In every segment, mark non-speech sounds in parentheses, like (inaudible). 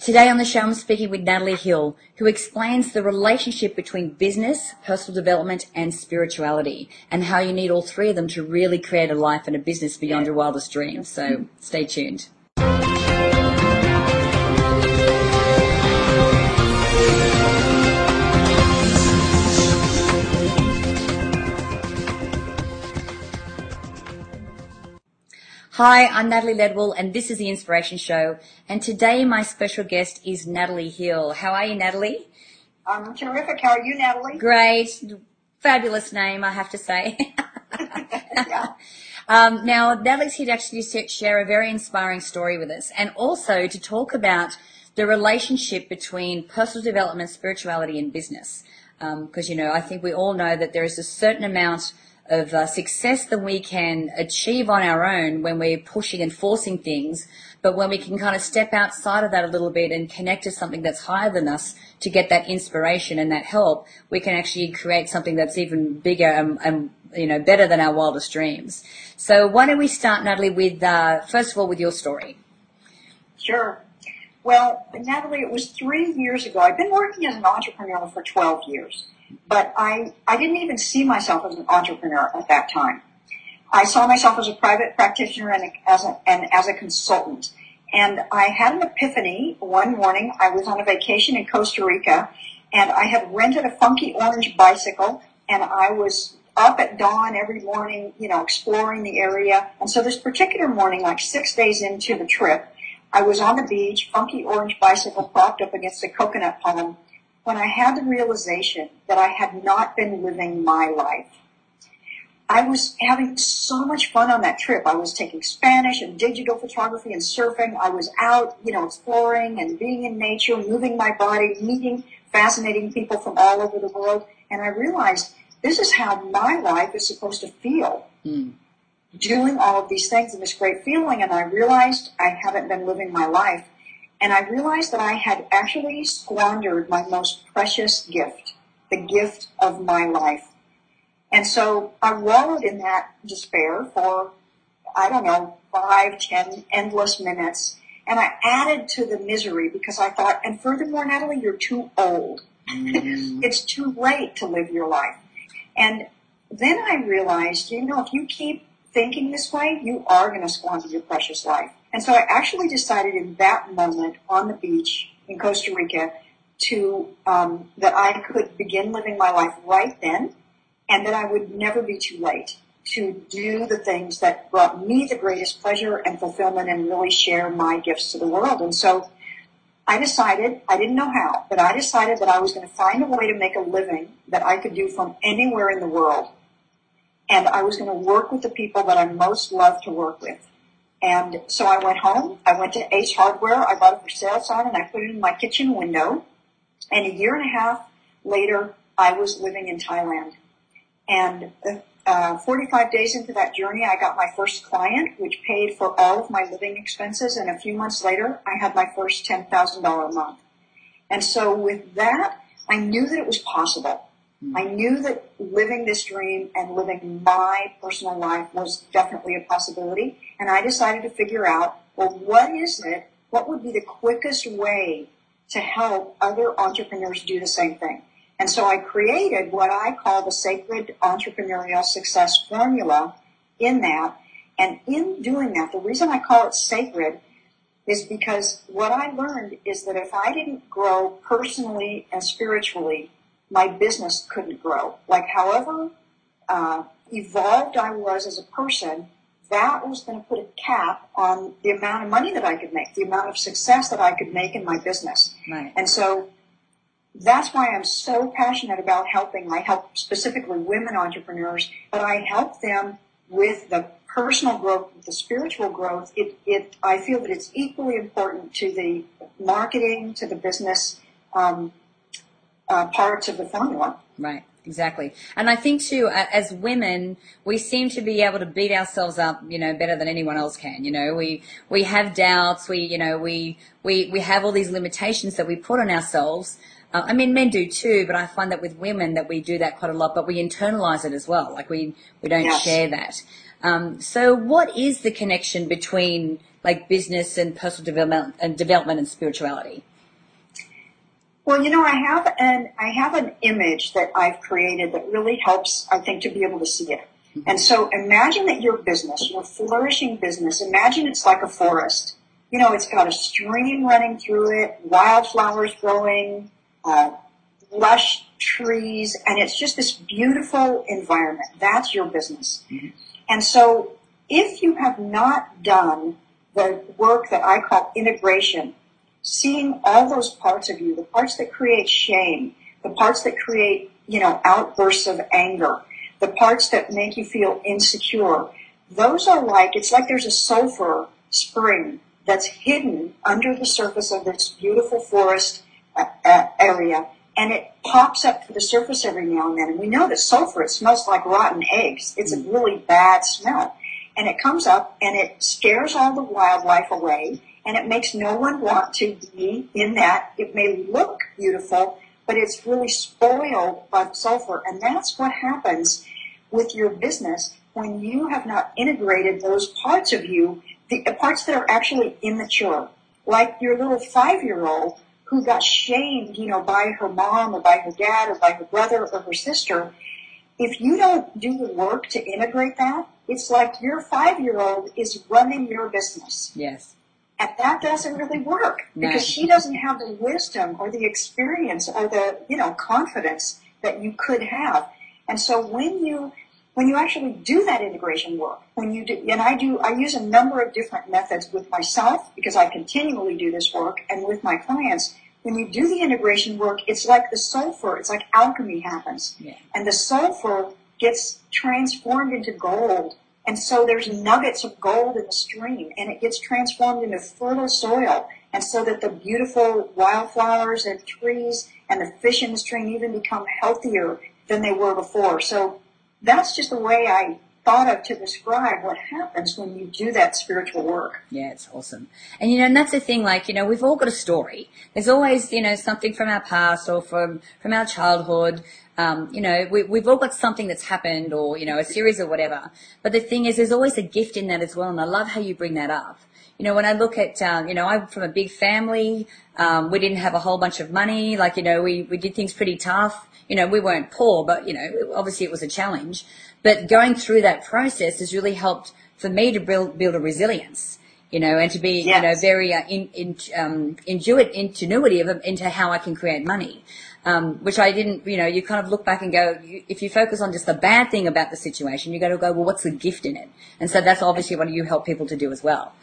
Today on the show, I'm speaking with Natalie Hill, who explains the relationship between business, personal development, and spirituality, and how you need all three of them to really create a life and a business beyond your wildest dreams. So stay tuned. Hi, I'm Natalie Ledwell, and this is the Inspiration Show. And today, my special guest is Natalie Hill. How are you, Natalie? I'm terrific. How are you, Natalie? Great. Fabulous name, I have to say. (laughs) yeah. um, now, Natalie's here to actually share a very inspiring story with us and also to talk about the relationship between personal development, spirituality, and business. Because, um, you know, I think we all know that there is a certain amount of uh, success than we can achieve on our own when we're pushing and forcing things, but when we can kind of step outside of that a little bit and connect to something that's higher than us to get that inspiration and that help, we can actually create something that's even bigger and, and you know better than our wildest dreams. So why don't we start, Natalie, with uh, first of all with your story? Sure. Well, Natalie, it was three years ago. I've been working as an entrepreneur for 12 years. But I, I didn't even see myself as an entrepreneur at that time. I saw myself as a private practitioner and as a, and as a consultant. And I had an epiphany one morning. I was on a vacation in Costa Rica and I had rented a funky orange bicycle and I was up at dawn every morning, you know, exploring the area. And so this particular morning, like six days into the trip, I was on the beach, funky orange bicycle propped up against a coconut palm when I had the realization that I had not been living my life. I was having so much fun on that trip. I was taking Spanish and digital photography and surfing. I was out, you know, exploring and being in nature, moving my body, meeting fascinating people from all over the world. And I realized this is how my life is supposed to feel. Mm. Doing all of these things and this great feeling. And I realized I haven't been living my life. And I realized that I had actually squandered my most precious gift, the gift of my life. And so I wallowed in that despair for, I don't know, five, ten endless minutes. And I added to the misery because I thought, and furthermore, Natalie, you're too old. Mm. (laughs) it's too late to live your life. And then I realized, you know, if you keep thinking this way, you are going to squander your precious life. And so I actually decided in that moment on the beach in Costa Rica to um, that I could begin living my life right then, and that I would never be too late to do the things that brought me the greatest pleasure and fulfillment, and really share my gifts to the world. And so I decided, I didn't know how, but I decided that I was going to find a way to make a living that I could do from anywhere in the world. And I was going to work with the people that I most love to work with. And so I went home. I went to Ace Hardware. I bought a for sale sign and I put it in my kitchen window. And a year and a half later, I was living in Thailand. And uh, 45 days into that journey, I got my first client, which paid for all of my living expenses. And a few months later, I had my first $10,000 a month. And so with that, I knew that it was possible. I knew that living this dream and living my personal life was definitely a possibility. And I decided to figure out, well, what is it? What would be the quickest way to help other entrepreneurs do the same thing? And so I created what I call the sacred entrepreneurial success formula in that. And in doing that, the reason I call it sacred is because what I learned is that if I didn't grow personally and spiritually my business couldn't grow. Like, however uh, evolved I was as a person, that was going to put a cap on the amount of money that I could make, the amount of success that I could make in my business. Right. And so that's why I'm so passionate about helping. I help specifically women entrepreneurs, but I help them with the personal growth, the spiritual growth. It, it, I feel that it's equally important to the marketing, to the business, um, uh, parts of the formula. Right. Exactly. And I think too, as women, we seem to be able to beat ourselves up, you know, better than anyone else can. You know, we, we have doubts. We, you know, we, we, we have all these limitations that we put on ourselves. Uh, I mean, men do too, but I find that with women that we do that quite a lot, but we internalize it as well. Like we, we don't yes. share that. Um, so what is the connection between like business and personal development and development and spirituality? Well, you know, I have an I have an image that I've created that really helps, I think, to be able to see it. And so imagine that your business, your flourishing business, imagine it's like a forest. You know, it's got a stream running through it, wildflowers growing, uh, lush trees, and it's just this beautiful environment. That's your business. Mm-hmm. And so if you have not done the work that I call integration, seeing all those parts of you, the parts that create shame, the parts that create, you know, outbursts of anger, the parts that make you feel insecure, those are like, it's like there's a sulfur spring that's hidden under the surface of this beautiful forest uh, uh, area and it pops up to the surface every now and then. And we know that sulfur, it smells like rotten eggs. It's a really bad smell. And it comes up and it scares all the wildlife away and it makes no one want to be in that. It may look beautiful, but it's really spoiled by the sulfur. And that's what happens with your business when you have not integrated those parts of you, the parts that are actually immature. Like your little five-year-old who got shamed, you know, by her mom or by her dad or by her brother or her sister. If you don't do the work to integrate that, it's like your five-year-old is running your business. Yes. And that doesn't really work because she doesn't have the wisdom or the experience or the, you know, confidence that you could have. And so when you, when you actually do that integration work, when you do, and I do, I use a number of different methods with myself because I continually do this work and with my clients. When you do the integration work, it's like the sulfur, it's like alchemy happens. Yeah. And the sulfur gets transformed into gold and so there's nuggets of gold in the stream and it gets transformed into fertile soil. And so that the beautiful wildflowers and trees and the fish in the stream even become healthier than they were before. So that's just the way I thought of to describe what happens when you do that spiritual work. Yeah, it's awesome. And you know, and that's the thing, like, you know, we've all got a story. There's always, you know, something from our past or from, from our childhood. Um, you know, we, we've all got something that's happened or, you know, a series or whatever. But the thing is, there's always a gift in that as well. And I love how you bring that up. You know, when I look at, um, you know, I'm from a big family. Um, we didn't have a whole bunch of money. Like, you know, we, we did things pretty tough. You know, we weren't poor, but, you know, obviously it was a challenge. But going through that process has really helped for me to build, build a resilience, you know, and to be, yes. you know, very uh, in, in, um, intuit, ingenuity of, into how I can create money. Um, which I didn't, you know, you kind of look back and go, if you focus on just the bad thing about the situation, you got to go, well, what's the gift in it? And so that's obviously what you help people to do as well.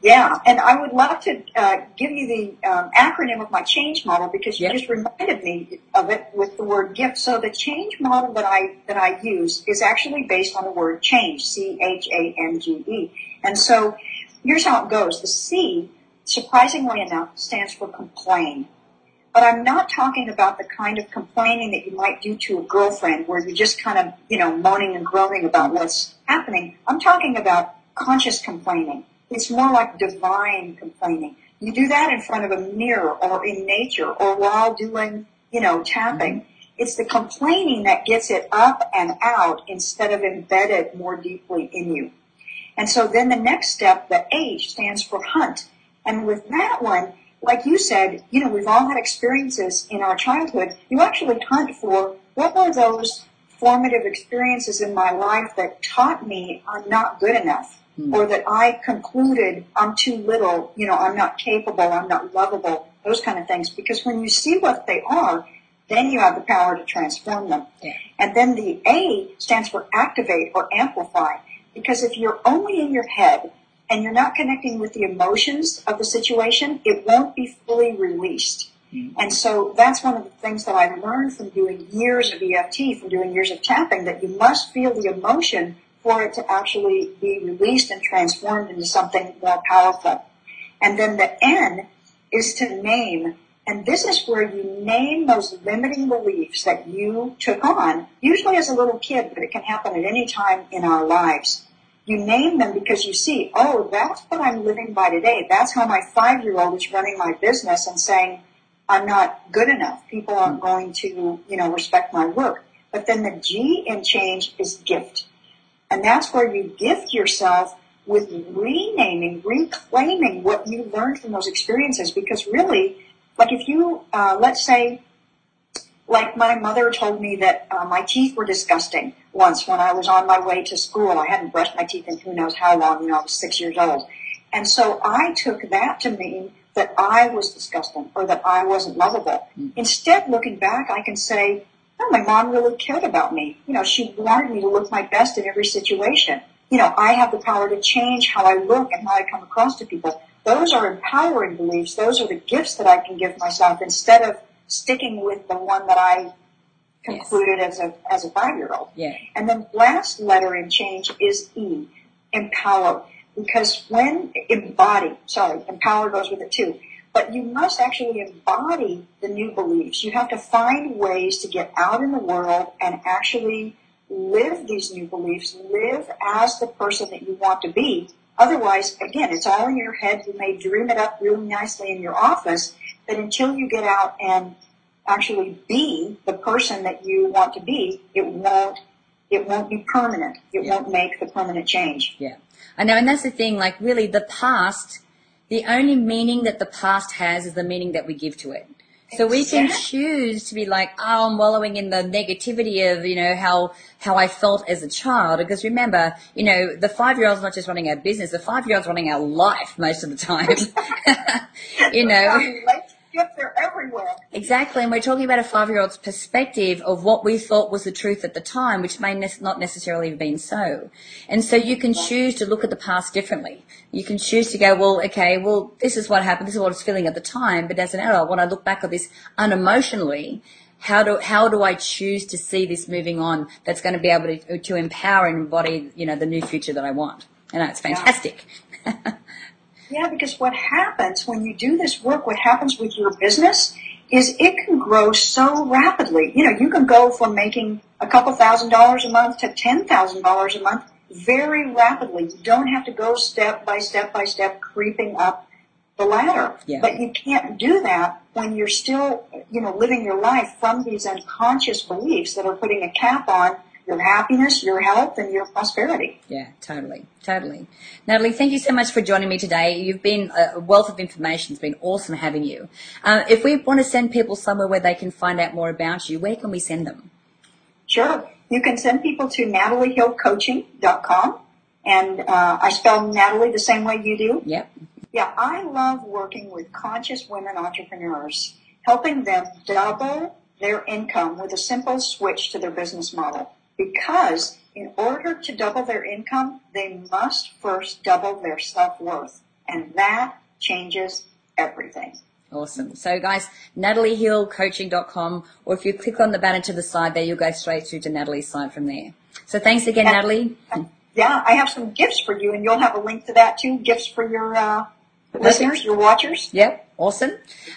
Yeah, and I would love to uh, give you the um, acronym of my change model because you yep. just reminded me of it with the word gift. So the change model that I that I use is actually based on the word change, C H A N G E. And so here's how it goes: the C, surprisingly enough, stands for complain. But I'm not talking about the kind of complaining that you might do to a girlfriend where you're just kind of, you know, moaning and groaning about what's happening. I'm talking about conscious complaining it's more like divine complaining. You do that in front of a mirror or in nature or while doing, you know, tapping. Mm-hmm. It's the complaining that gets it up and out instead of embedded more deeply in you. And so then the next step, the H stands for hunt. And with that one, like you said, you know, we've all had experiences in our childhood. You actually hunt for what were those formative experiences in my life that taught me I'm not good enough. Or that I concluded I'm too little, you know, I'm not capable, I'm not lovable, those kind of things. Because when you see what they are, then you have the power to transform them. Yeah. And then the A stands for activate or amplify. Because if you're only in your head and you're not connecting with the emotions of the situation, it won't be fully released. Mm. And so that's one of the things that I've learned from doing years of EFT, from doing years of tapping, that you must feel the emotion for it to actually be released and transformed into something more powerful. And then the N is to name. And this is where you name those limiting beliefs that you took on, usually as a little kid, but it can happen at any time in our lives. You name them because you see, oh, that's what I'm living by today. That's how my five year old is running my business and saying, I'm not good enough. People aren't going to, you know, respect my work. But then the G in change is gift. And that's where you gift yourself with renaming, reclaiming what you learned from those experiences. Because really, like if you, uh, let's say, like my mother told me that uh, my teeth were disgusting once when I was on my way to school. I hadn't brushed my teeth in who knows how long, you know, I was six years old. And so I took that to mean that I was disgusting or that I wasn't lovable. Mm. Instead, looking back, I can say, oh, my mom really cared about me. You know, she wanted me to look my best in every situation. You know, I have the power to change how I look and how I come across to people. Those are empowering beliefs. Those are the gifts that I can give myself instead of sticking with the one that I concluded yes. as a as a five year old. Yeah. And then last letter in change is E, empower. Because when embody, sorry, empower goes with it too. But you must actually embody the new beliefs. You have to find ways to get out in the world and actually live these new beliefs, live as the person that you want to be. Otherwise, again, it's all in your head. You may dream it up really nicely in your office, but until you get out and actually be the person that you want to be, it won't it won't be permanent. It yeah. won't make the permanent change. Yeah. I know, and that's the thing, like really the past, the only meaning that the past has is the meaning that we give to it. So we can choose to be like, oh, I'm wallowing in the negativity of, you know, how, how I felt as a child. Because remember, you know, the five-year-old's not just running our business, the five-year-old's running our life most of the time. (laughs) (laughs) you know they're everywhere. Exactly, and we're talking about a five-year-old's perspective of what we thought was the truth at the time, which may ne- not necessarily have been so. And so you can choose to look at the past differently. You can choose to go, well, okay, well, this is what happened, this is what I was feeling at the time, but as an adult, when I look back at this unemotionally, how do how do I choose to see this moving on that's going to be able to, to empower and embody you know the new future that I want and that's fantastic. Yeah. (laughs) Yeah, because what happens when you do this work, what happens with your business is it can grow so rapidly. You know, you can go from making a couple thousand dollars a month to ten thousand dollars a month very rapidly. You don't have to go step by step by step creeping up the ladder. Yeah. But you can't do that when you're still, you know, living your life from these unconscious beliefs that are putting a cap on your happiness, your health, and your prosperity. Yeah, totally, totally. Natalie, thank you so much for joining me today. You've been a wealth of information. It's been awesome having you. Uh, if we want to send people somewhere where they can find out more about you, where can we send them? Sure. You can send people to nataliehillcoaching.com. And uh, I spell Natalie the same way you do. Yep. Yeah, I love working with conscious women entrepreneurs, helping them double their income with a simple switch to their business model because in order to double their income, they must first double their self-worth. And that changes everything. Awesome. So guys, nataliehillcoaching.com, or if you click on the banner to the side there, you'll go straight through to Natalie's site from there. So thanks again, yeah. Natalie. Yeah, I have some gifts for you and you'll have a link to that too. Gifts for your, uh, listeners, your watchers. Yep. Awesome.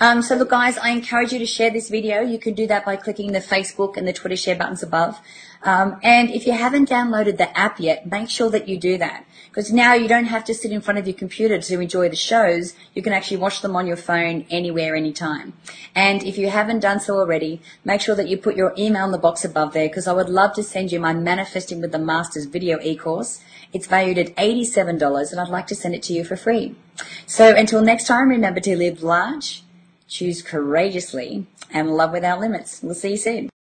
Um, so look, guys, I encourage you to share this video. You can do that by clicking the Facebook and the Twitter share buttons above. Um, and if you haven't downloaded the app yet, make sure that you do that. Because now you don't have to sit in front of your computer to enjoy the shows. You can actually watch them on your phone anywhere, anytime. And if you haven't done so already, make sure that you put your email in the box above there because I would love to send you my Manifesting with the Masters video e-course. It's valued at $87 and I'd like to send it to you for free. So until next time, remember to live large, choose courageously, and love without limits. We'll see you soon.